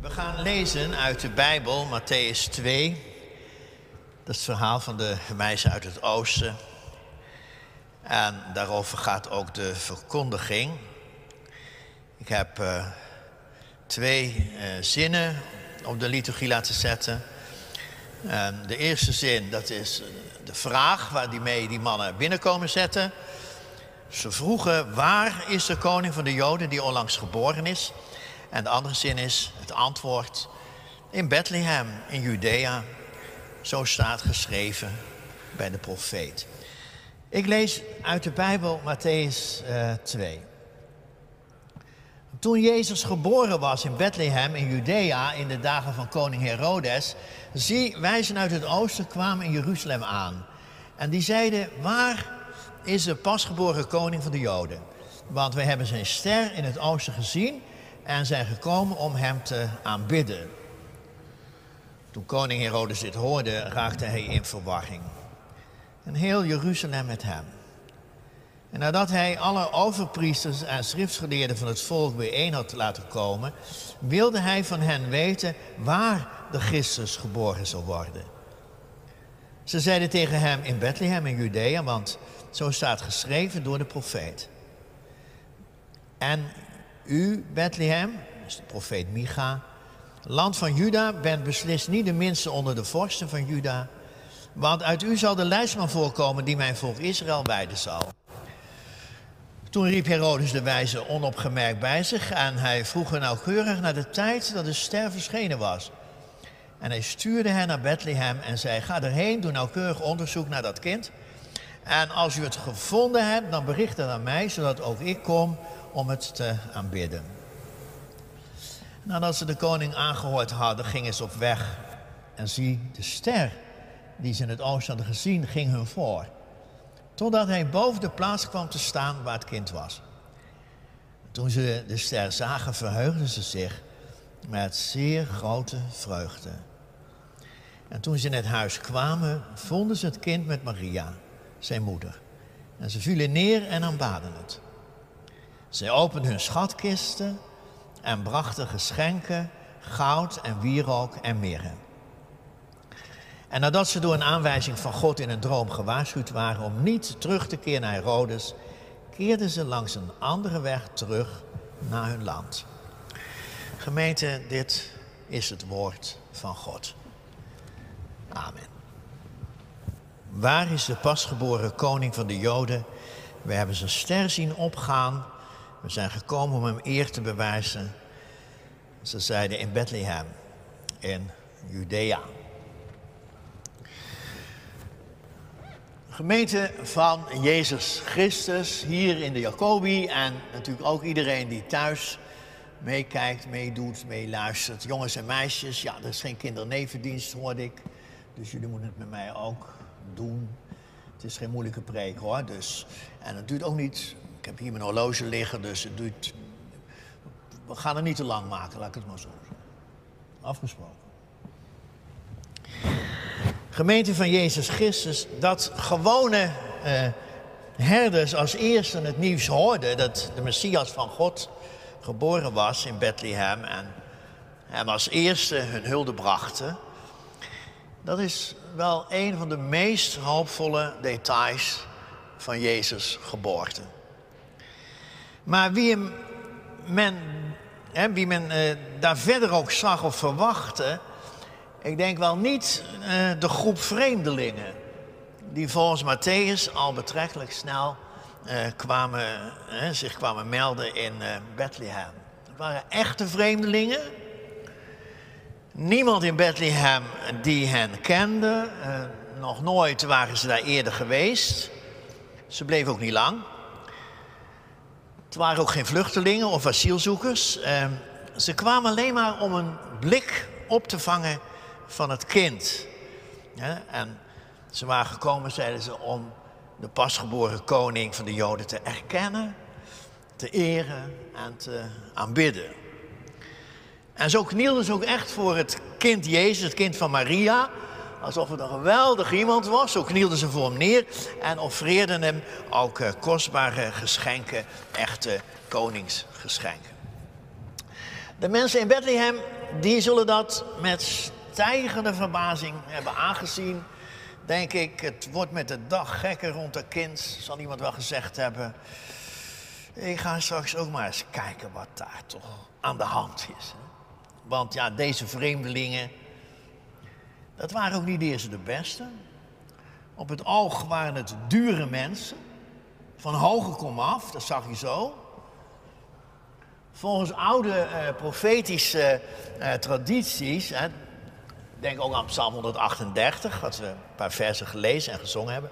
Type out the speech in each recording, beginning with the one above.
We gaan lezen uit de Bijbel, Matthäus 2. Dat is het verhaal van de meisje uit het oosten. En daarover gaat ook de verkondiging. Ik heb uh, twee uh, zinnen op de liturgie laten zetten. En de eerste zin, dat is de vraag waar die mee die mannen binnenkomen zetten. Ze vroegen, waar is de koning van de Joden die onlangs geboren is? En de andere zin is het antwoord in Bethlehem, in Judea. Zo staat geschreven bij de profeet. Ik lees uit de Bijbel Matthäus uh, 2. Toen Jezus geboren was in Bethlehem in Judea in de dagen van koning Herodes, zie wijzen uit het oosten kwamen in Jeruzalem aan. En die zeiden, waar is de pasgeboren koning van de Joden? Want wij hebben zijn ster in het oosten gezien en zijn gekomen om hem te aanbidden. Toen koning Herodes dit hoorde, raakte hij in verwarring. En heel Jeruzalem met hem. En nadat hij alle overpriesters en schriftgeleerden van het volk bijeen had laten komen, wilde hij van hen weten waar de Christus geboren zou worden. Ze zeiden tegen hem in Bethlehem in Judea, want zo staat geschreven door de profeet. En u, Bethlehem, is de profeet Micha, land van Juda, bent beslist niet de minste onder de vorsten van Juda, want uit u zal de leidsman voorkomen die mijn volk Israël wijden zal. Toen riep Herodes de wijze onopgemerkt bij zich en hij vroeg er nauwkeurig naar de tijd dat de ster verschenen was. En hij stuurde hen naar Bethlehem en zei, ga erheen, doe nauwkeurig onderzoek naar dat kind. En als u het gevonden hebt, dan bericht het aan mij, zodat ook ik kom om het te aanbidden. Nadat ze de koning aangehoord hadden, gingen ze op weg. En zie, de ster die ze in het oosten hadden gezien, ging hun voor. Totdat hij boven de plaats kwam te staan waar het kind was. Toen ze de ster zagen, verheugden ze zich met zeer grote vreugde. En toen ze in het huis kwamen, vonden ze het kind met Maria, zijn moeder. En ze vielen neer en aanbaden het. Zij openden hun schatkisten en brachten geschenken, goud en wierook en mirre. En nadat ze door een aanwijzing van God in een droom gewaarschuwd waren om niet terug te keren naar Herodes, keerden ze langs een andere weg terug naar hun land. Gemeente, dit is het woord van God. Amen. Waar is de pasgeboren koning van de Joden? We hebben zijn ster zien opgaan we zijn gekomen om hem eer te bewijzen. Ze zeiden in Bethlehem, in Judea. Gemeente van Jezus Christus, hier in de Jacobi en natuurlijk ook iedereen die thuis meekijkt, meedoet, meeluistert. Jongens en meisjes, ja, er is geen kindernevendienst, hoorde ik. Dus jullie moeten het met mij ook doen. Het is geen moeilijke preek hoor. Dus, en het duurt ook niet ik heb hier mijn horloge liggen, dus het duurt. We gaan het niet te lang maken, laat ik het maar zo zeggen. Afgesproken. Gemeente van Jezus Christus, dat gewone eh, herders als eerste het nieuws hoorden dat de Messias van God geboren was in Bethlehem en hem als eerste hun hulde brachten. Dat is wel een van de meest hoopvolle details van Jezus' geboorte. Maar wie, men, wie men uh, daar verder ook zag of verwachtte, ik denk wel niet uh, de groep vreemdelingen. Die volgens Matthäus al betrekkelijk snel uh, kwamen, zich kwamen melden in Bethlehem. Het waren echte vreemdelingen. Niemand in Bethlehem die hen kende. nog nooit waren ze daar eerder geweest. Ze bleven ook niet lang. Het waren ook geen vluchtelingen of asielzoekers. Ehm, ze kwamen alleen maar om een blik op te vangen van het kind. en ze waren gekomen, zeiden ze, om de pasgeboren koning van de Joden te erkennen, te eren en te aanbidden. En zo knielden ze ook echt voor het kind Jezus, het kind van Maria, alsof het een geweldig iemand was. Zo knielden ze voor hem neer en offereerden hem ook uh, kostbare geschenken, echte koningsgeschenken. De mensen in Bethlehem die zullen dat met stijgende verbazing hebben aangezien. Denk ik, het wordt met de dag gekker rond de kind, zal iemand wel gezegd hebben. Ik ga straks ook maar eens kijken wat daar toch aan de hand is. Want ja, deze vreemdelingen, dat waren ook niet de eerste de beste. Op het oog waren het dure mensen. Van hoge kom af, dat zag je zo. Volgens oude uh, profetische uh, tradities, hè, denk ook aan Psalm 138, wat we een paar versen gelezen en gezongen hebben.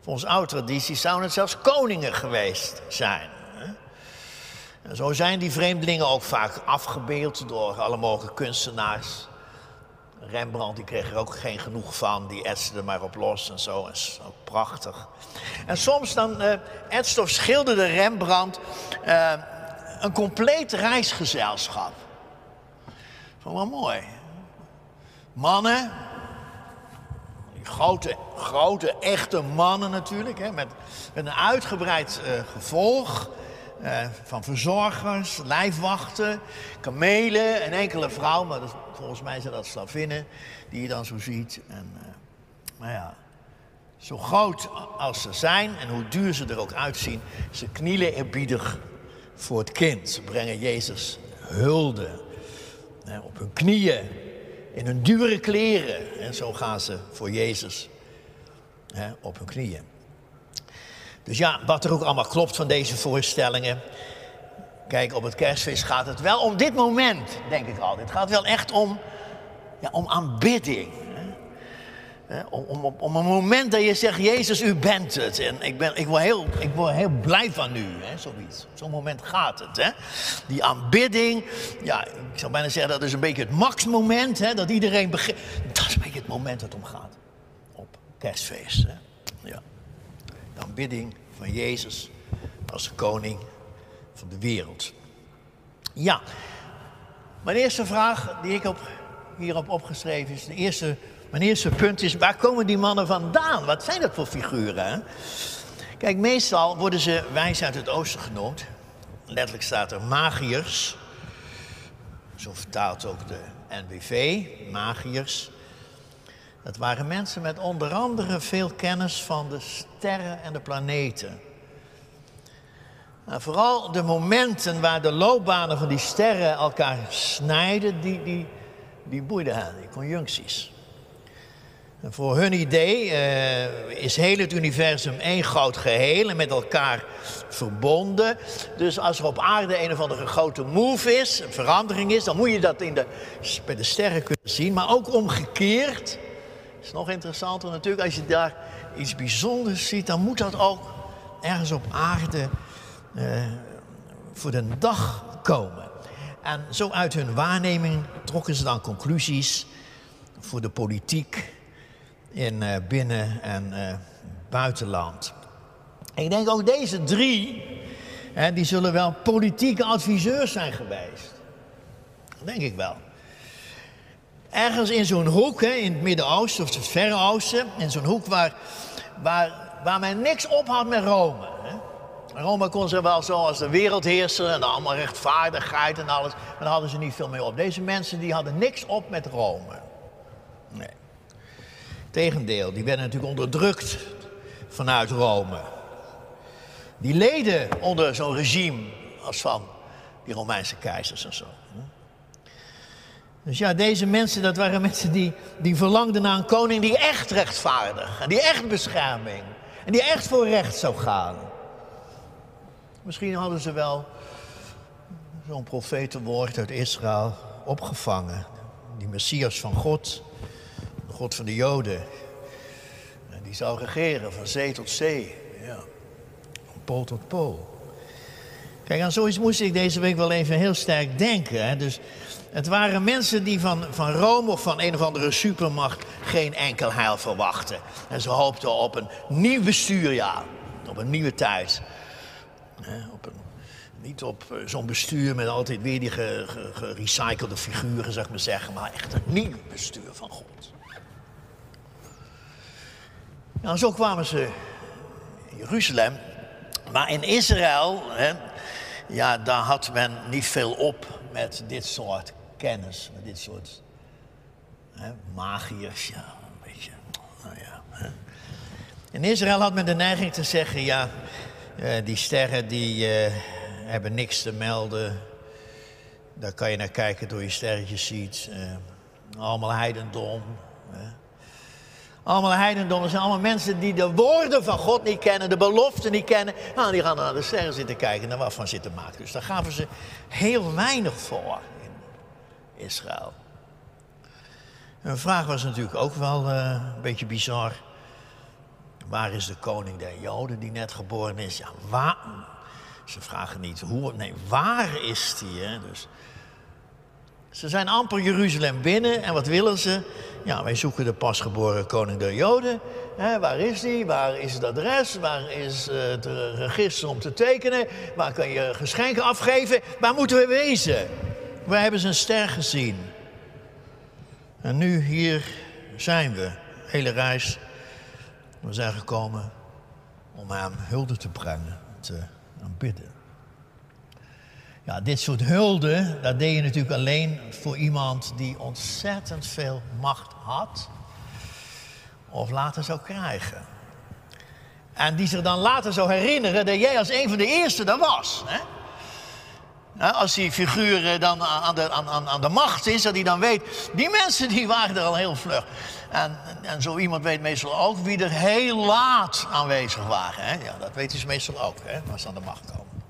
Volgens oude tradities zouden het zelfs koningen geweest zijn. En zo zijn die vreemdelingen ook vaak afgebeeld door alle mogelijke kunstenaars. Rembrandt die kreeg er ook geen genoeg van, die etste er maar op los en zo. Zo prachtig. En soms dan uh, of schilderde Rembrandt uh, een compleet reisgezelschap. Van wel mooi. Mannen, grote, grote, echte mannen natuurlijk, hè, met, met een uitgebreid uh, gevolg. Uh, van verzorgers, lijfwachten, kamelen, en enkele vrouw, maar dat, volgens mij zijn dat slavinnen die je dan zo ziet. En, uh, maar ja, zo groot als ze zijn en hoe duur ze er ook uitzien, ze knielen eerbiedig voor het kind. Ze brengen Jezus hulde op hun knieën, in hun dure kleren. En zo gaan ze voor Jezus op hun knieën. Dus ja, wat er ook allemaal klopt van deze voorstellingen. Kijk, op het kerstfeest gaat het wel om dit moment, denk ik altijd. Het gaat wel echt om, ja, om aanbidding. Om, om, om, een moment dat je zegt, Jezus, u bent het. En ik, ben, ik, word, heel, ik word heel blij van u, hè, zoiets. Zo'n moment gaat het. Hè? Die aanbidding, ja, ik zou bijna zeggen, dat is een beetje het maxmoment. Hè, dat iedereen begint. Dat is een beetje het moment dat het om gaat. Op kerstfeest. Hè? Ja. Aanbidding van Jezus als koning van de wereld. Ja, mijn eerste vraag die ik op, hierop opgeschreven is, de eerste mijn eerste punt is, waar komen die mannen vandaan? Wat zijn dat voor figuren? Kijk, meestal worden ze wijs uit het oosten genoemd. Letterlijk staat er magiërs. Zo vertaalt ook de NBV, magiërs. Dat waren mensen met onder andere veel kennis van de sterren en de planeten. Nou, vooral de momenten waar de loopbanen van die sterren elkaar snijden, die, die, die boeiden hen, die conjuncties. Voor hun idee uh, is heel het universum één groot geheel en met elkaar verbonden. Dus als er op aarde een of andere grote move is, een verandering is, dan moet je dat in de, bij de sterren kunnen zien. Maar ook omgekeerd, dat is nog interessanter natuurlijk, als je daar iets bijzonders ziet, dan moet dat ook ergens op aarde uh, voor de dag komen. En zo uit hun waarneming trokken ze dan conclusies voor de politiek in uh, binnen- en uh, buitenland. ik denk ook deze drie, hè, die zullen wel politieke adviseurs zijn geweest. Denk ik wel. Ergens in zo'n hoek, hè, in het Midden-Oosten of het Verre Oosten, in zo'n hoek waar, waar, waar men niks op had met Rome. Hè. Rome kon ze wel zo als de wereldheerser en allemaal rechtvaardigheid en alles, maar daar hadden ze niet veel mee op. Deze mensen die hadden niks op met Rome. Nee. Tegendeel, die werden natuurlijk onderdrukt vanuit Rome. Die leden onder zo'n regime als van die Romeinse keizers en zo. Dus ja, deze mensen, dat waren mensen die, die verlangden naar een koning die echt rechtvaardig en die echt bescherming en die echt voor recht zou gaan. Misschien hadden ze wel zo'n profetenwoord uit Israël opgevangen. Die Messias van God. God van de Joden. En die zou regeren van zee tot zee. Ja. Van pool tot pool. Kijk, aan zoiets moest ik deze week wel even heel sterk denken. Hè. Dus het waren mensen die van, van Rome of van een of andere supermacht geen enkel heil verwachten. En ze hoopten op een nieuw bestuur, ja. Op een nieuwe tijd. op een, niet op eh, zo'n bestuur met altijd weer die gerecyclede figuren, zeg maar zeggen. Maar echt een nieuw bestuur van God. Nou, zo kwamen ze in Jeruzalem. Maar in Israël, ja, daar had men niet veel op met dit soort kennis met dit soort hè, magiërs. Ja, een beetje. Nou ja. In Israël had men de neiging te zeggen: ja, eh, die sterren die eh, hebben niks te melden. Daar kan je naar kijken door je sterretjes ziet. Eh, allemaal heidendom. Hè. Allemaal heidendom. Dat zijn allemaal mensen die de woorden van God niet kennen, de beloften niet kennen. Nou, die gaan naar de sterren zitten kijken en daar wat van zitten maken. Dus daar gaven ze heel weinig voor Israël. Een vraag was natuurlijk ook wel uh, een beetje bizar. Waar is de koning der Joden die net geboren is? Ja, waar? Ze vragen niet hoe, nee, waar is die? Hè? Dus ze zijn amper Jeruzalem binnen en wat willen ze? Ja, wij zoeken de pasgeboren koning der Joden. Waar is die? Waar is het adres? Waar is uh, het register om te tekenen? Waar kan je geschenken afgeven? Waar moeten we wezen? We hebben zijn ster gezien. En nu hier zijn we, hele reis. We zijn gekomen om hem hulde te brengen, te aanbidden. Ja, dit soort hulde, dat deed je natuurlijk alleen voor iemand die ontzettend veel macht had of later zou krijgen. En die zich dan later zou herinneren dat jij als een van de eerste dat was. Hè? Als die figuur dan aan de, aan, aan de macht is, dat hij dan weet, die mensen die waren er al heel vlug. En, en zo iemand weet meestal ook wie er heel laat aanwezig waren. Hè? Ja, dat weten ze meestal ook, hè, als ze aan de macht komen.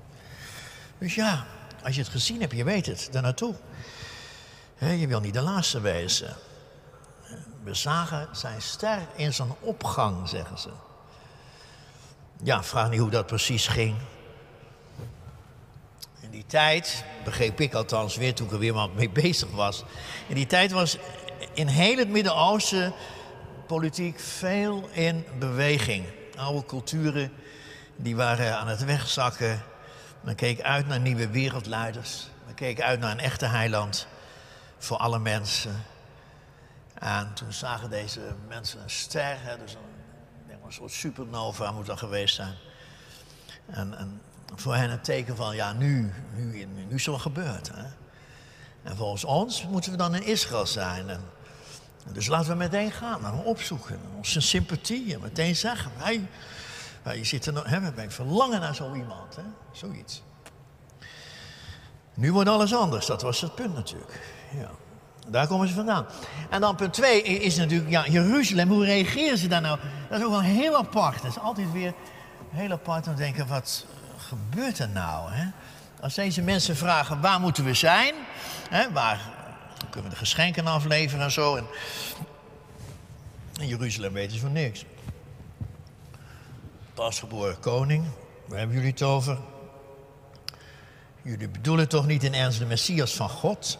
Dus ja, als je het gezien hebt, je weet het, daar naartoe. Je wil niet de laatste wezen. We zagen zijn ster in zijn opgang, zeggen ze. Ja, vraag niet hoe dat precies ging. Die tijd, begreep ik althans weer toen ik er weer maar mee bezig was. In die tijd was in heel het Midden-Oosten politiek veel in beweging. Oude culturen die waren aan het wegzakken. Men keek uit naar nieuwe wereldleiders. Men keek uit naar een echte heiland voor alle mensen. En toen zagen deze mensen een ster, dus een, een soort supernova moet dat geweest zijn. En, en, voor hen een teken van, ja, nu, nu, nu is er gebeurd. Hè. En volgens ons moeten we dan in Israël zijn. En, dus laten we meteen gaan, hem opzoeken. Onze sympathie en meteen zeggen, wij, wij zitten hè, wij verlangen naar zo iemand. Hè. Zoiets. Nu wordt alles anders, dat was het punt natuurlijk. Ja. Daar komen ze vandaan. En dan punt twee is natuurlijk, ja, Jeruzalem, hoe reageren ze daar nou? Dat is ook wel heel apart. Dat is altijd weer heel apart om te denken, wat gebeurt er nou? Als deze mensen vragen, waar moeten we zijn? Hè, waar kunnen we de geschenken afleveren en zo. En in Jeruzalem weten ze van niks. Pasgeboren koning, waar hebben jullie het over? Jullie bedoelen toch niet in ernst de Messias van God?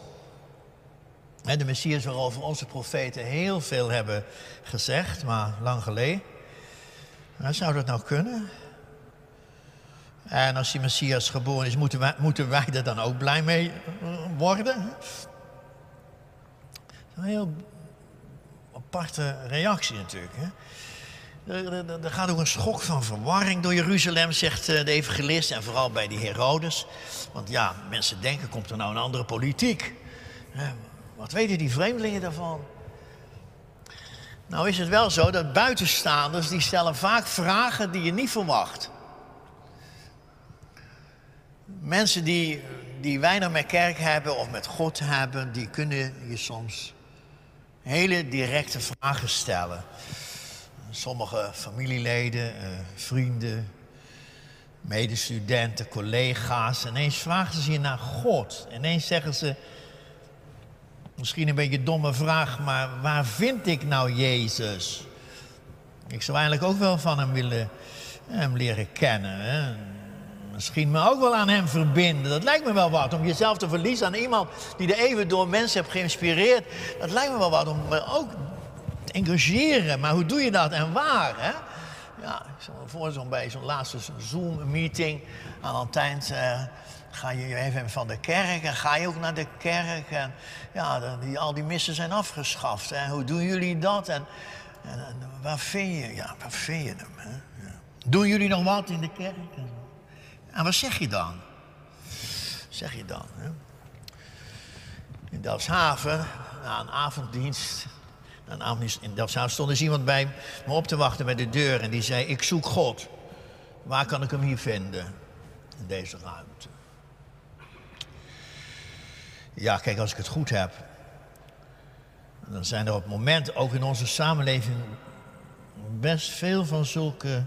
De Messias waarover onze profeten heel veel hebben gezegd, maar lang geleden. zou dat nou kunnen? En als die Messias geboren is, moeten wij, moeten wij er dan ook blij mee worden? Een heel aparte reactie natuurlijk. Hè? Er, gaat ook een schok van verwarring door Jeruzalem, zegt eh, de evangelist. En vooral bij die Herodes. Want ja, mensen denken, komt er nou een andere politiek? Wat weten die vreemdelingen daarvan? Nou is het wel zo dat buitenstaanders, die stellen vaak vragen die je niet verwacht. Mensen die, die weinig met kerk hebben of met God hebben, die kunnen je soms hele directe vragen stellen. Sommige familieleden, eh, vrienden, medestudenten, collega's. Ineens vragen ze je naar God. Ineens zeggen ze, misschien een beetje een domme vraag, maar waar vind ik nou Jezus? Ik zou eigenlijk ook wel van hem willen hem leren kennen. Hè? Misschien me ook wel aan hem verbinden. Dat lijkt me wel wat. Om jezelf te verliezen aan iemand die de eeuwen door mensen hebt geïnspireerd. Dat lijkt me wel wat om ook te engageren. Maar hoe doe je dat en waar? Hè? Ja, voor zo'n bij zo'n laatste Zoom-meeting aan het eind. Uh, ga je even van de kerk en ga je ook naar de kerk. En ja, die, al die missen zijn afgeschaft. Hoe doen jullie dat? En, en, waar vind je, ja, waar vind je hem? Hè? Doen jullie nog wat in de kerk? En wat zeg je dan? Zeg je dan? Hè? Delfshaven, na een avonddienst. In Delfshaven stond er iemand bij me op te wachten bij de deur en die zei: Ik zoek God. Waar kan ik hem hier vinden? In deze ruimte. Ja, kijk, als ik het goed heb, dan zijn er op het moment ook in onze samenleving best veel van zulke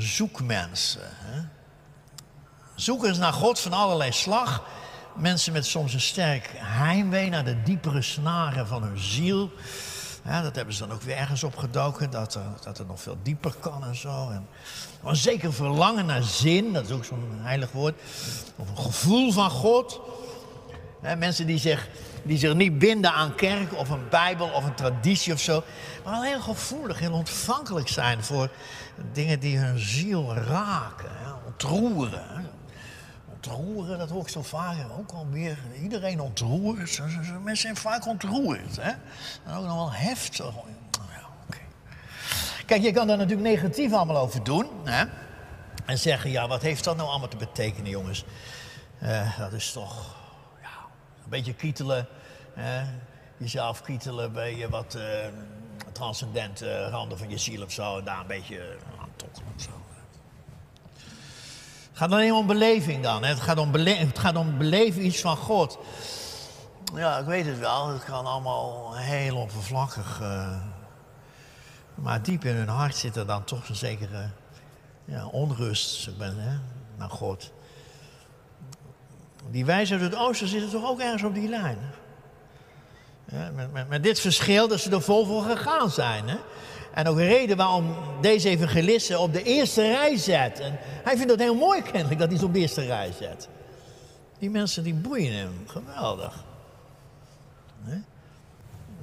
zoekmensen. Hè? Zoekers naar God van allerlei slag. Mensen met soms een sterk heimwee naar de diepere snaren van hun ziel. Ja, dat hebben ze dan ook weer ergens opgedoken, dat, er, dat het nog veel dieper kan en zo. En, maar zeker verlangen naar zin, dat is ook zo'n heilig woord. Of een gevoel van God. Mensen die zich, die zich niet binden aan kerk of een bijbel of een traditie of zo. Maar wel heel gevoelig, heel ontvankelijk zijn voor dingen die hun ziel raken, ontroeren ontroeren, dat hoor ik zo vaak ook alweer. Iedereen ontroert. Mensen zijn vaak ontroerd. En ook nog wel heftig. Ja, okay. Kijk, je kan daar natuurlijk negatief allemaal over doen. En zeggen, ja, wat heeft dat nou allemaal te betekenen, jongens? Uh, dat is toch een beetje kietelen. Hè? Jezelf kietelen bij je wat uh, transcendente randen van je ziel of zo. En daar een beetje aan tokkelen of zo. Het gaat alleen om beleving dan. Het gaat om, het gaat om beleven iets van God. Ja, ik weet het wel. Het kan allemaal heel oppervlakkig. Maar diep in hun hart zit er dan toch een zekere ja, onrust ben, hè, naar God. Die wijzen uit het oosten zitten toch ook ergens op die lijn. Met, met, dit verschil dat ze er vol voor gegaan zijn. Hè? En ook een reden waarom deze evangelisten op de eerste rij zet. En hij vindt het heel mooi kennelijk dat hij ze op de eerste rij zet. Die mensen die boeien hem. Geweldig.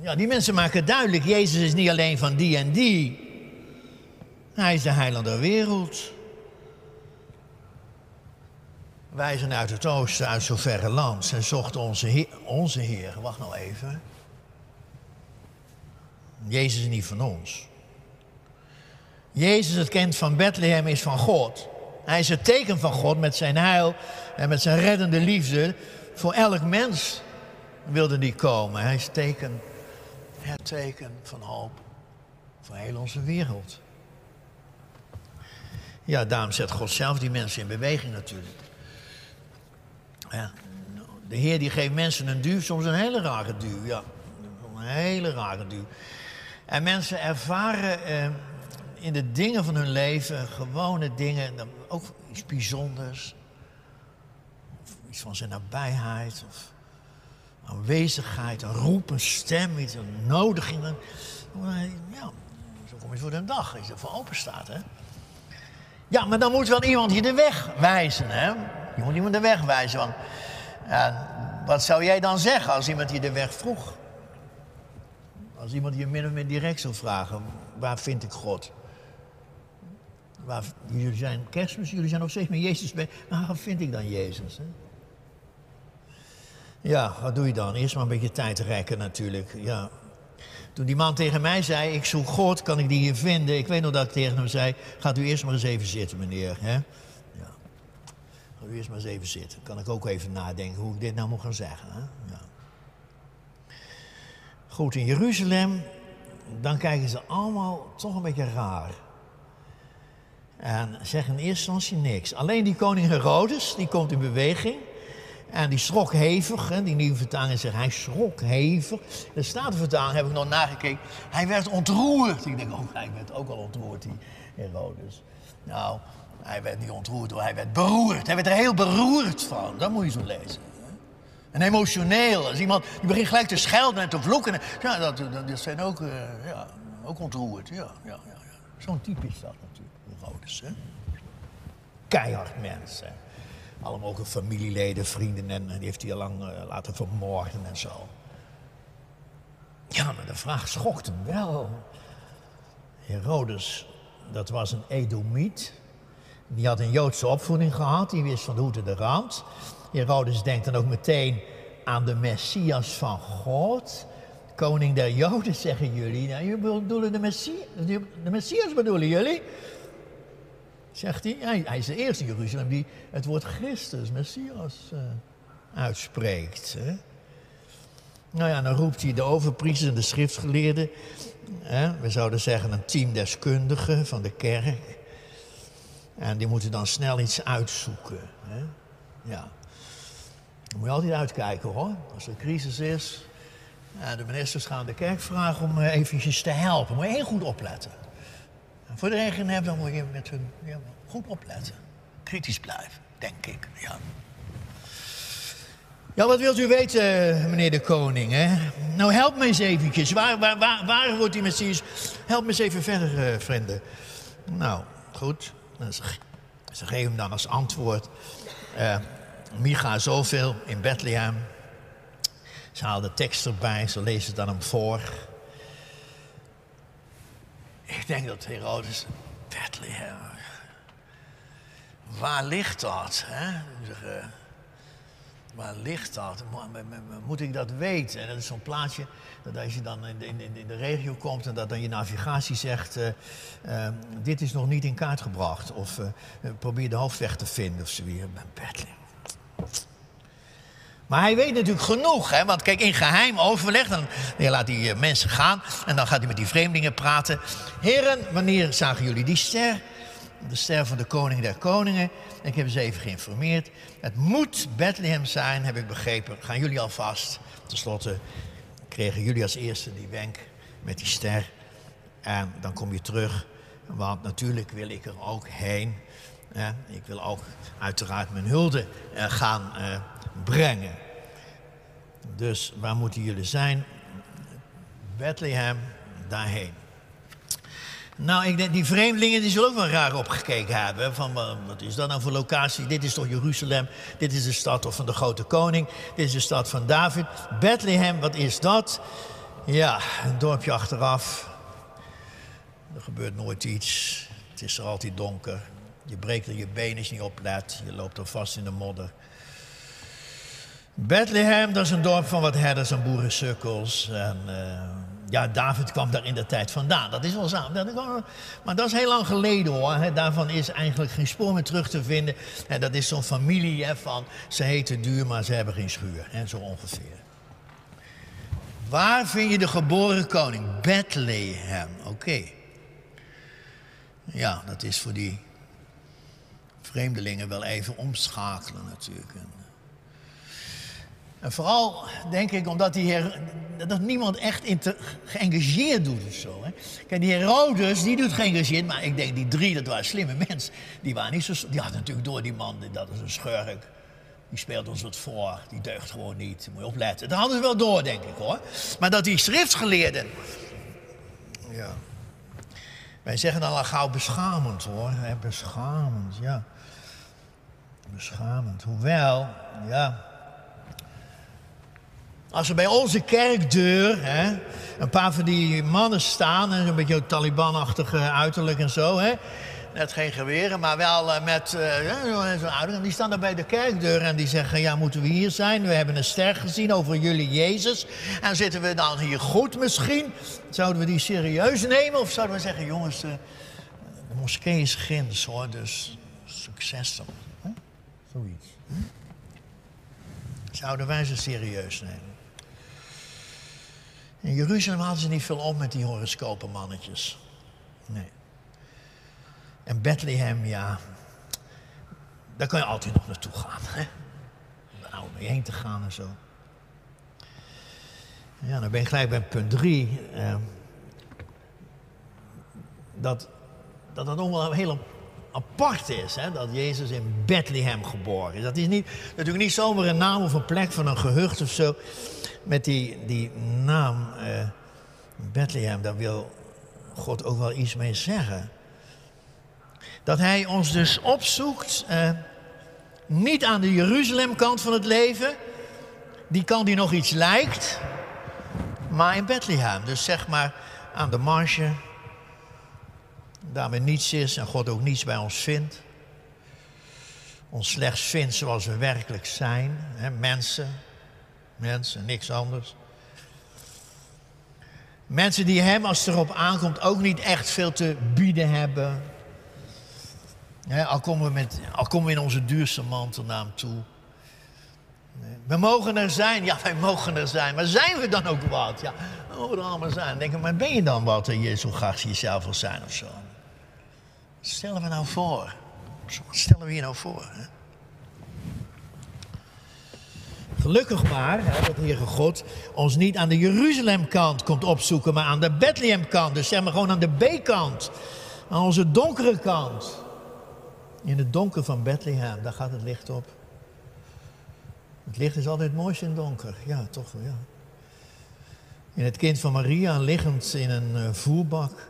Ja, die mensen maken duidelijk, Jezus is niet alleen van die en die. Hij is de heiland der wereld. Wij zijn uit het oosten, uit zo'n verre land. En zochten onze heer, onze heer. Wacht nou even. Jezus is niet van ons. Jezus, het kind van Bethlehem, is van God. Hij is het teken van God met zijn heil en met zijn reddende liefde. Voor elk mens wilde die komen. Hij is teken, het teken van hoop voor heel onze wereld. Ja, daarom zet God zelf die mensen in beweging natuurlijk. Ja, de Heer die geeft mensen een duw, soms een hele rare duw. Ja, een hele rare duw. En mensen ervaren eh, in de dingen van hun leven, gewone dingen, ook iets bijzonders. Iets van zijn nabijheid, of aanwezigheid, een roep, een stem, iets, een nodiging. Ja, zo kom je voor de dag, als je ervoor open staat. Hè? Ja, maar dan moet wel iemand je de weg wijzen. Hè? Je moet iemand de weg wijzen. Ja, wat zou jij dan zeggen als iemand je de weg vroeg? Als iemand je min of meer direct zou vragen, waar vind ik God? Waar, jullie zijn kerstmis, jullie zijn nog steeds met Jezus bij. Waar vind ik dan Jezus? Hè? Ja, wat doe je dan? Eerst maar een beetje tijd rekken natuurlijk. Ja. Toen die man tegen mij zei, ik zoek God, kan ik die hier vinden? Ik weet nog dat ik tegen hem zei, gaat u eerst maar eens even zitten meneer. Hè? Eerst maar eens even zitten. Kan ik ook even nadenken hoe ik dit nou moet gaan zeggen. Hè? Goed, in Jeruzalem, dan kijken ze allemaal toch een beetje raar. En zeggen in eerste instantie niks. Alleen die koning Herodes, die komt in beweging. En die schrok hevig. Hè, die nieuwe vertaling zegt, hij schrok hevig. De Statenvertaling heb ik nog nagekeken. Hij werd ontroerd. Ik denk, oh, hij werd ook al ontroerd, die Herodes. Nou, hij werd niet ontroerd, hij werd beroerd. Hij werd er heel beroerd van. Dat moet je zo lezen. En emotioneel. Als iemand die begint gelijk te schelden en te vloeken. Ja, dat, dat, zijn ook, uh, ja, ook ontroerd. Ja, ja, ja, ja. Zo'n type is dat natuurlijk. Herodes. Hè? Keihard mensen. Allemaal ook familieleden, vrienden en die heeft hij lang uh, laten vermoorden en zo. Ja, maar de vraag schokt hem wel. Herodes, dat was een Edomiet. Die had een Joodse opvoeding gehad, die wist van de hoed en de rand. Herodes denkt dan ook meteen aan de Messias van God. Koning der Joden, zeggen jullie. Nou, jullie bedoelen de Messias, de Messias bedoelen jullie? Zegt hij, hij, is de eerste Jeruzalem die het woord Christus, Messias, uh, uitspreekt. Hè? Nou ja, dan roept hij de overpriesters en de schriftgeleerden. Hè? We zouden zeggen een team deskundigen van de kerk. En die moeten dan snel iets uitzoeken. Hè? Ja. Moet je altijd uitkijken hoor. Als er crisis is. En de ministers gaan de kerk vragen om eh, eventjes te helpen. Moet je heel goed opletten. En voor de regen dan moet je met hun goed opletten. Kritisch blijven, denk ik. Ja. Ja, wat wilt u weten, meneer de koning? Hè? Nou, help me eens eventjes. Waar, waar, waar, waar wordt die Messias? Help me eens even verder, uh, vrienden. Nou, goed. Ze, geven hem dan als antwoord. Uh, Micha zoveel in Bethlehem. Ze halen de tekst erbij, ze lezen dan hem voor. Ik denk dat Herodes, Bethlehem, waar ligt dat? Hè? Waar ligt dat? Moet ik dat weten? En dat is zo'n plaatje dat als je dan in de, in, in de regio komt en dat dan je navigatie zegt: uh, uh, Dit is nog niet in kaart gebracht. Of uh, probeer de hoofdweg te vinden of zoiets. Bethlehem. Maar hij weet natuurlijk genoeg, hè? want kijk, in geheim overleg, dan, dan laat hij mensen gaan en dan gaat hij met die vreemdelingen praten. Heren, wanneer zagen jullie die ster? De ster van de koning der koningen. Ik heb ze even geïnformeerd. Het moet Bethlehem zijn, heb ik begrepen. Gaan jullie alvast. Ten slotte kregen jullie als eerste die wenk met die ster. En dan kom je terug, want natuurlijk wil ik er ook heen. ik wil ook uiteraard mijn hulde eh, gaan uh, brengen. Dus waar moeten jullie zijn? Bethlehem, daarheen. Nou, ik denk, die vreemdelingen die zullen ook wel raar opgekeken hebben. Van wat is dat nou voor locatie? Dit is toch Jeruzalem? Dit is de stad van de grote koning? Dit is de stad van David. Bethlehem, wat is dat? Ja, een dorpje achteraf. Er gebeurt nooit iets. Het is er altijd donker. Je breekt er je benen als je niet oplet. Je loopt er vast in de modder. Bethlehem, dat is een dorp van wat herders en boerensukkels. En uh, ja, David kwam daar in de tijd vandaan. Dat is wel zo. Maar dat is heel lang geleden hoor. Daarvan is eigenlijk geen spoor meer terug te vinden. En dat is zo'n familie van ze heten duur, maar ze hebben geen schuur. En zo ongeveer. Waar vind je de geboren koning? Bethlehem. Oké. Ja, dat is voor die vreemdelingen wel even omschakelen natuurlijk. En vooral denk ik omdat die heer, dat niemand echt geëngageerd doet of zo. Hè. Kijk, die Herodes, die doet geëngageerd, maar ik denk die drie, dat waren slimme mensen. Die waren niet zo, die hadden natuurlijk door die man, dat is een schurk. Die speelt ons wat voor, die deugt gewoon niet. Moet je opletten. Dat hadden ze wel door, denk ik hoor. Maar dat die schriftgeleerden. Ja. Wij zeggen dan al gauw beschamend hoor. Beschamend, ja. Beschamend. Hoewel, ja. Als er bij onze kerkdeur hè, een paar van die mannen staan, een beetje Taliban-achtige uiterlijk en zo, hè, net geen geweren, maar wel uh, met uh, zo'n ouder. Die staan daar bij de kerkdeur en die zeggen: Ja, moeten we hier zijn? We hebben een ster gezien over jullie Jezus. En zitten we dan hier goed misschien? Zouden we die serieus nemen? Of zouden we zeggen: Jongens, uh, de moskee is grens hoor, dus succes dan. Zoiets. Hm? Zouden wij ze serieus nemen? In Jeruzalem hadden ze niet veel om met die horoscopenmannetjes. Nee. En Bethlehem, ja, daar kan je altijd nog naartoe gaan. Hè? Nou mee heen te gaan en zo. Ja, dan ben ik gelijk bij punt drie. Eh, dat, dat nog wel heel apart is, hè? dat Jezus in Bethlehem geboren is. Dat is niet, natuurlijk niet zomaar een naam of een plek van een gehucht of zo met die, die naam uh, Bethlehem, daar wil God ook wel iets mee zeggen. Dat hij ons dus opzoekt, uh, niet aan de Jeruzalemkant van het leven, die kant die nog iets lijkt, maar in Bethlehem. Dus zeg maar aan de marge, daar waar niets is en God ook niets bij ons vindt. Ons slechts vindt zoals we werkelijk zijn, hè, mensen, mensen, niks anders. Mensen die hem, als het erop aankomt, ook niet echt veel te bieden hebben. al, komen we met, al komen we in onze duurste mantel naar hem toe. We mogen er zijn. Ja, wij mogen er zijn. Maar zijn we dan ook wat? Ja, we mogen er allemaal zijn. Denk ik, maar ben je dan wat je zo graag jezelf wil zijn of zo? Stellen we nou voor? Wat stellen we hier nou voor? Gelukkig maar hè, dat de Heere God ons niet aan de Jeruzalemkant komt opzoeken, maar aan de Bethlehemkant. Dus zeg maar gewoon aan de B-kant. Aan onze donkere kant. In het donker van Bethlehem, daar gaat het licht op. Het licht is altijd het mooiste in donker. Ja, toch ja. In het kind van Maria, liggend in een uh, voerbak.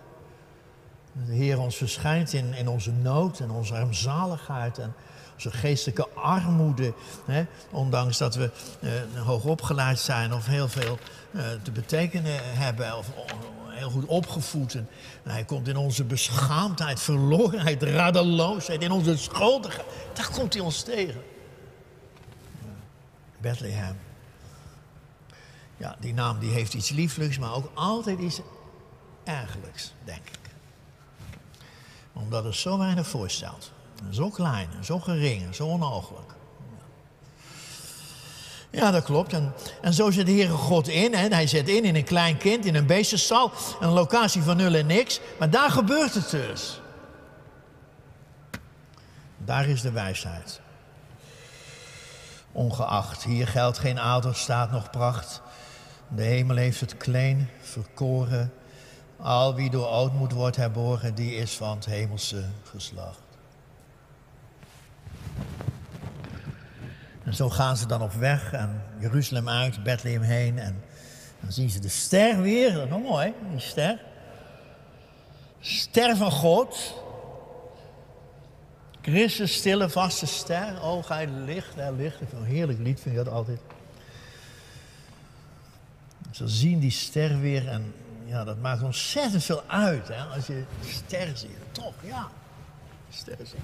De Heer ons verschijnt in, in onze nood en onze armzaligheid en onze geestelijke armoede. Hè? Ondanks dat we uh, hoog opgeleid zijn of heel veel uh, te betekenen hebben of heel goed opgevoed. Hij komt in onze beschaamdheid, verlorenheid, radeloosheid, in onze schuldigheid. Daar komt hij ons tegen. Bethlehem. Ja, die naam die heeft iets lieflijks, maar ook altijd iets ergelijks, denk ik. Omdat het zo weinig voorstelt. Zo klein, zo gering, zo onogelijk. Ja, dat klopt. En, en zo zit de Heere God in. Hè. Hij zet in in een klein kind, in een beestenstal. Een locatie van nul en niks. Maar daar gebeurt het dus. Daar is de wijsheid. Ongeacht, hier geldt geen adelstaat nog pracht. De hemel heeft het kleen verkoren. Al wie door oudmoed wordt herborgen, die is van het hemelse geslacht. En zo gaan ze dan op weg en Jeruzalem uit, Bethlehem heen. En dan zien ze de ster weer. Dat is nog mooi, die ster. Ster van God. Christus, stille, vaste ster. Oh, hij licht, hij licht. Een heerlijk lied vind ik dat altijd. Ze zien die ster weer en ja, dat maakt ontzettend veel uit. Hè? Als je de ster ziet, toch, ja. Ster ziet.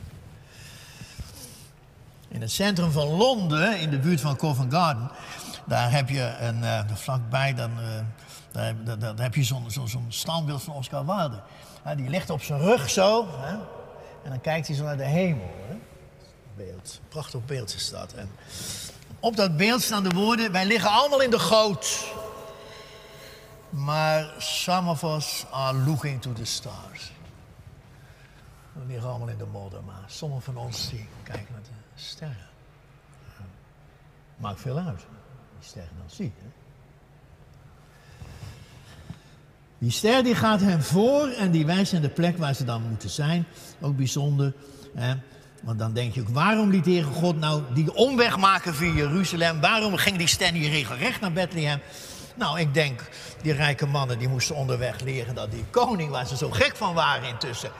In het centrum van Londen, in de buurt van Covent Garden, daar heb je een, uh, vlakbij, dan, daar, daar, daar, heb je zo'n zo, zo standbeeld van Oscar Wilde. Uh, die ligt op zijn rug zo, hè? en dan kijkt hij zo naar de hemel. Hè? Beeld, prachtig beeld is dat. En op dat beeld staan de woorden, wij liggen allemaal in de goot. Maar some of us are looking to the stars. We liggen allemaal in de modder, maar sommigen van ons die kijken naar de sterren. Maakt veel uit. Die sterren dan zie. Hè? Die ster die gaat hen voor en die wijst hen de plek waar ze dan moeten zijn. Ook bijzonder. Hè? Want dan denk je ook, waarom liet Heer God nou die omweg maken via Jeruzalem? Waarom ging die ster niet regelrecht naar Bethlehem? Nou, ik denk, die rijke mannen die moesten onderweg leren dat die koning, waar ze zo gek van waren intussen,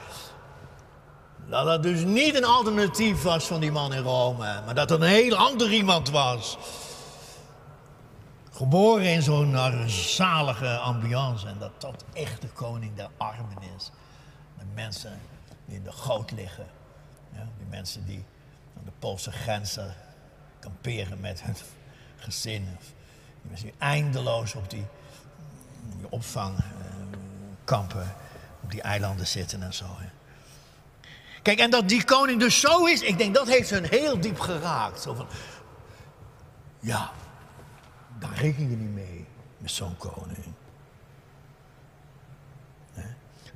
dat dat dus niet een alternatief was van die man in Rome, maar dat het een heel ander iemand was. Geboren in zo'n zalige ambiance en dat dat echt de koning der armen is. De mensen die in de goot liggen. Ja, die mensen die aan de Poolse grenzen kamperen met hun gezin. Die eindeloos op die, opvangkampen, op die eilanden zitten en zo. Kijk, en dat die koning dus zo is, ik denk dat heeft ze heel diep geraakt. Zo van, ja, daar reken je niet mee met zo'n koning.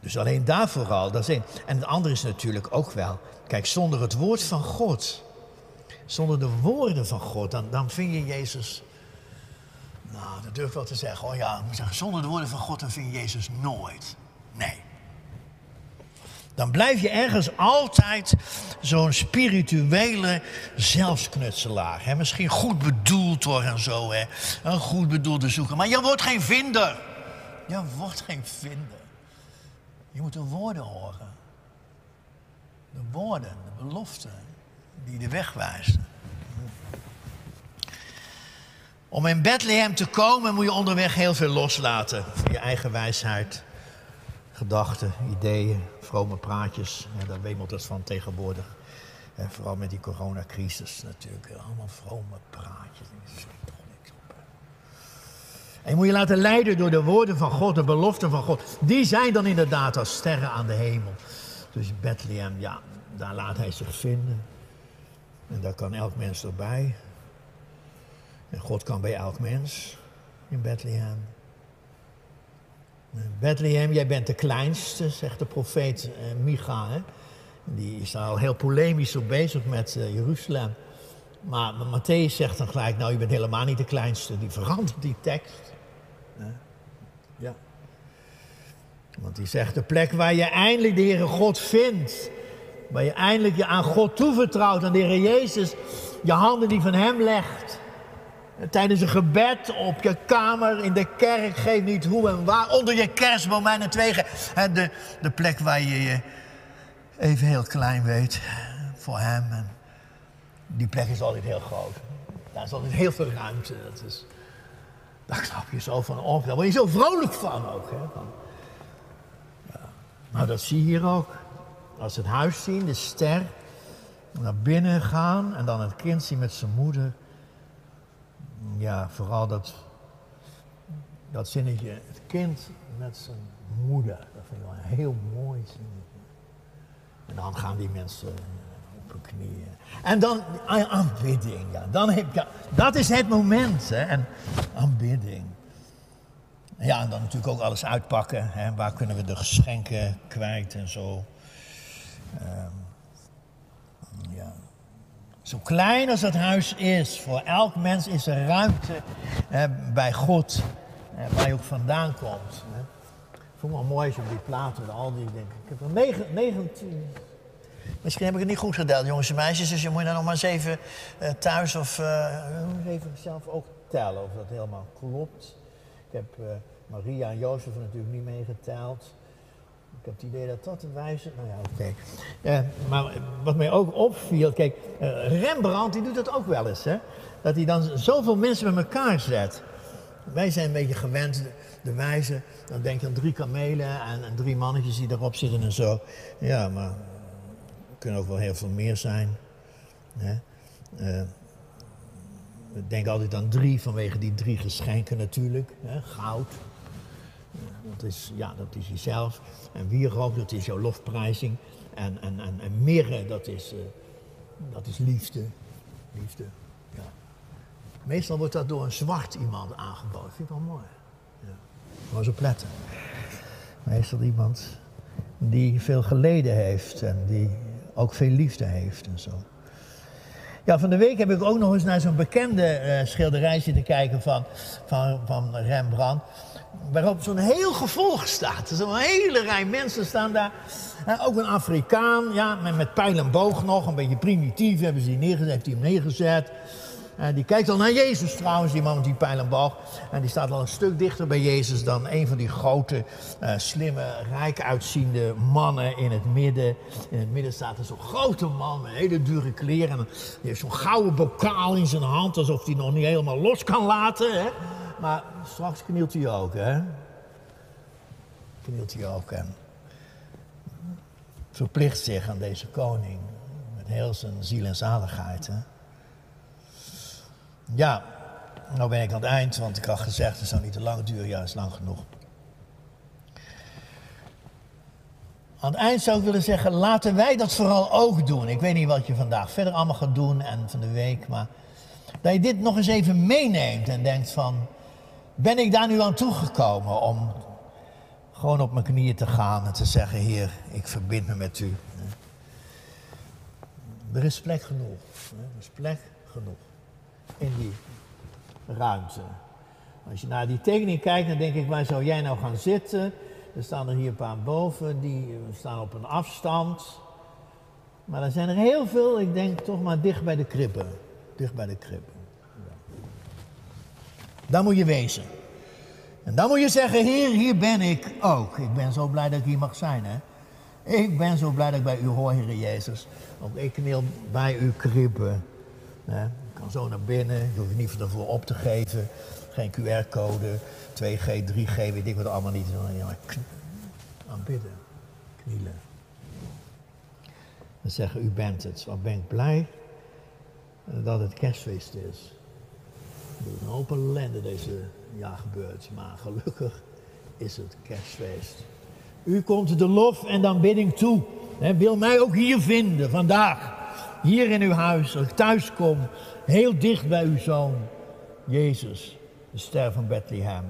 Dus alleen daar vooral, dat is één. En het andere is natuurlijk ook wel, kijk, zonder het woord van God, zonder de woorden van God, dan, dan vind je Jezus, nou, dat durf ik wel te zeggen, oh ja, ik moet zeggen, zonder de woorden van God, dan vind je Jezus nooit. Nee dan blijf je ergens altijd zo'n spirituele zelfsknutselaar. Hè? Misschien goed bedoeld hoor en zo, hè? een goed bedoelde zoeker. Maar je wordt geen vinder. Je wordt geen vinder. Je moet de woorden horen. De woorden, de beloften die de weg wijzen. Om in Bethlehem te komen moet je onderweg heel veel loslaten je eigen wijsheid gedachten, ideeën, vrome praatjes. Ja, daar wemelt het van tegenwoordig. En vooral met die coronacrisis natuurlijk. Allemaal vrome praatjes. En moet je laten leiden door de woorden van God, de beloften van God. Die zijn dan inderdaad als sterren aan de hemel. Dus Bethlehem, ja, daar laat hij zich vinden. En daar kan elk mens erbij. En God kan bij elk mens in Bethlehem. Bethlehem, jij bent de kleinste, zegt de profeet eh, Micha. Hè? Die is daar al heel polemisch op bezig met uh, Jeruzalem. Maar, Matthäus zegt dan gelijk, nou je bent helemaal niet de kleinste. Die verandert die tekst. Ja. Want die zegt, de plek waar je eindelijk de Heere God vindt. Waar je eindelijk je aan God toevertrouwt, aan de Heer Jezus. Je handen die van Hem legt. Tijdens een gebed op je kamer, in de kerk, geef niet hoe en waar. Onder je kerstboom en het wegen. De, de plek waar je je even heel klein weet voor Hem. En die plek is altijd heel groot. Daar is altijd heel veel ruimte. Dat is, daar knap je zo van op. Daar word je zo vrolijk van ook. Hè? Van. Nou, dat zie je hier ook. Als ze het huis zien, de ster, naar binnen gaan en dan het kind zien met zijn moeder. Ja, vooral dat, dat zinnetje, het kind met zijn moeder. Dat vind ik wel een heel mooi zinnetje. En dan gaan die mensen op hun knieën. En dan aanbidding, ja. Dan heb dat is het moment, hè. En aanbidding. Ja, en dan natuurlijk ook alles uitpakken. Hè. Waar kunnen we de geschenken kwijt en zo. Um. Zo klein als het huis is, voor elk mens is er ruimte bij God, waar je ook vandaan komt. Hè. Ik vond mooi die platen, al die dingen. Ik heb er 19. Misschien heb ik het niet goed gedaan, jongens en meisjes. Dus je moet dan nog maar eens even uh, thuis of uh, even zelf ook tellen of dat helemaal klopt. Ik heb Maria en Jozef natuurlijk niet meegeteld. Ik heb het idee dat dat een wijze. Nou ja, oké. Okay. maar wat mij ook opviel, kijk, Rembrandt die doet dat ook wel eens, hè? Dat hij dan zoveel mensen bij elkaar zet. Wij zijn een beetje gewend, de wijze, dan denk je aan drie kamelen en, drie mannetjes die erop zitten en zo. Ja, maar er kunnen ook wel heel veel meer zijn. Hè? Uh, ik denk altijd aan drie vanwege die drie geschenken natuurlijk. Hè? Goud, dat is, ja, dat is jezelf. En wierook, dat is jouw lofprijzing. En, en, en, en mirre, dat is, uh, dat is liefde. Liefde, ja. Meestal wordt dat door een zwart iemand aangeboden. Vind ik wel mooi. Ja. Maar zo pletten. Meestal iemand die veel geleden heeft en die ook veel liefde heeft en zo. Ja, van de week heb ik ook nog eens naar zo'n bekende uh, schilderij zitten kijken van, van, van Rembrandt. Waarop zo'n heel gevolg staat. Zo'n hele rij mensen staan daar. Ook een Afrikaan, ja, met, met pijl en boog nog. Een beetje primitief hebben ze die neergezet, heeft hij hem neergezet. Uh, die kijkt al naar Jezus trouwens, die man met die pijl en boog. En die staat al een stuk dichter bij Jezus dan een van die grote, uh, slimme, rijk uitziende mannen in het midden. In het midden staat er zo'n grote man met hele dure kleren. En die heeft zo'n gouden bokaal in zijn hand, alsof hij nog niet helemaal los kan laten. Hè? Maar straks knielt hij ook, hè? Knielt hij ook en verplicht zich aan deze koning. Met heel zijn ziel en zaligheid, hè? Ja, nou ben ik aan het eind, want ik had gezegd, het zou niet te lang duren. Ja, is lang genoeg. Aan het eind zou ik willen zeggen, laten wij dat vooral ook doen. Ik weet niet wat je vandaag verder allemaal gaat doen en van de week, maar dat je dit nog eens even meeneemt en denkt van, ben ik daar nu aan toegekomen om gewoon op mijn knieën te gaan en te zeggen, Heer, ik verbind me met u. Er is plek genoeg. Er is plek genoeg in die ruimte. Als je naar die tekening kijkt, dan denk ik, waar zou jij nou gaan zitten? Er staan er hier een paar boven, die staan op een afstand. Maar er zijn er heel veel, ik denk toch maar dicht bij de kribben. Dicht bij de kribben. Daar moet je wezen. En dan moet je zeggen, Heer, hier ben ik ook. Ik ben zo blij dat ik hier mag zijn, hè. Ik ben zo blij dat ik bij u hoor, Heer Jezus. Ook ik kneel bij uw kribben. Ik kan zo naar binnen, je hoeft niet ervoor op te geven. Geen QR-code, 2G, 3G, weet ik wat allemaal niet. Aanbidden, knielen. En zeggen, u bent het. Wat ben ik blij dat het kerstfeest is. Een hoop ellende deze jaar gebeurd, maar gelukkig is het kerstfeest. U komt de lof en de aanbidding toe. He, wil mij ook hier vinden, vandaag. Hier in uw huis, als ik thuis kom, heel dicht bij uw zoon. Jezus, de ster van Bethlehem.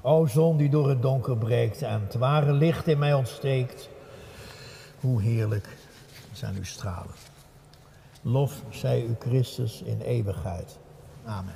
O zon die door het donker breekt en het ware licht in mij ontsteekt. Hoe heerlijk zijn uw stralen. Lof zij u Christus in eeuwigheid. Amen.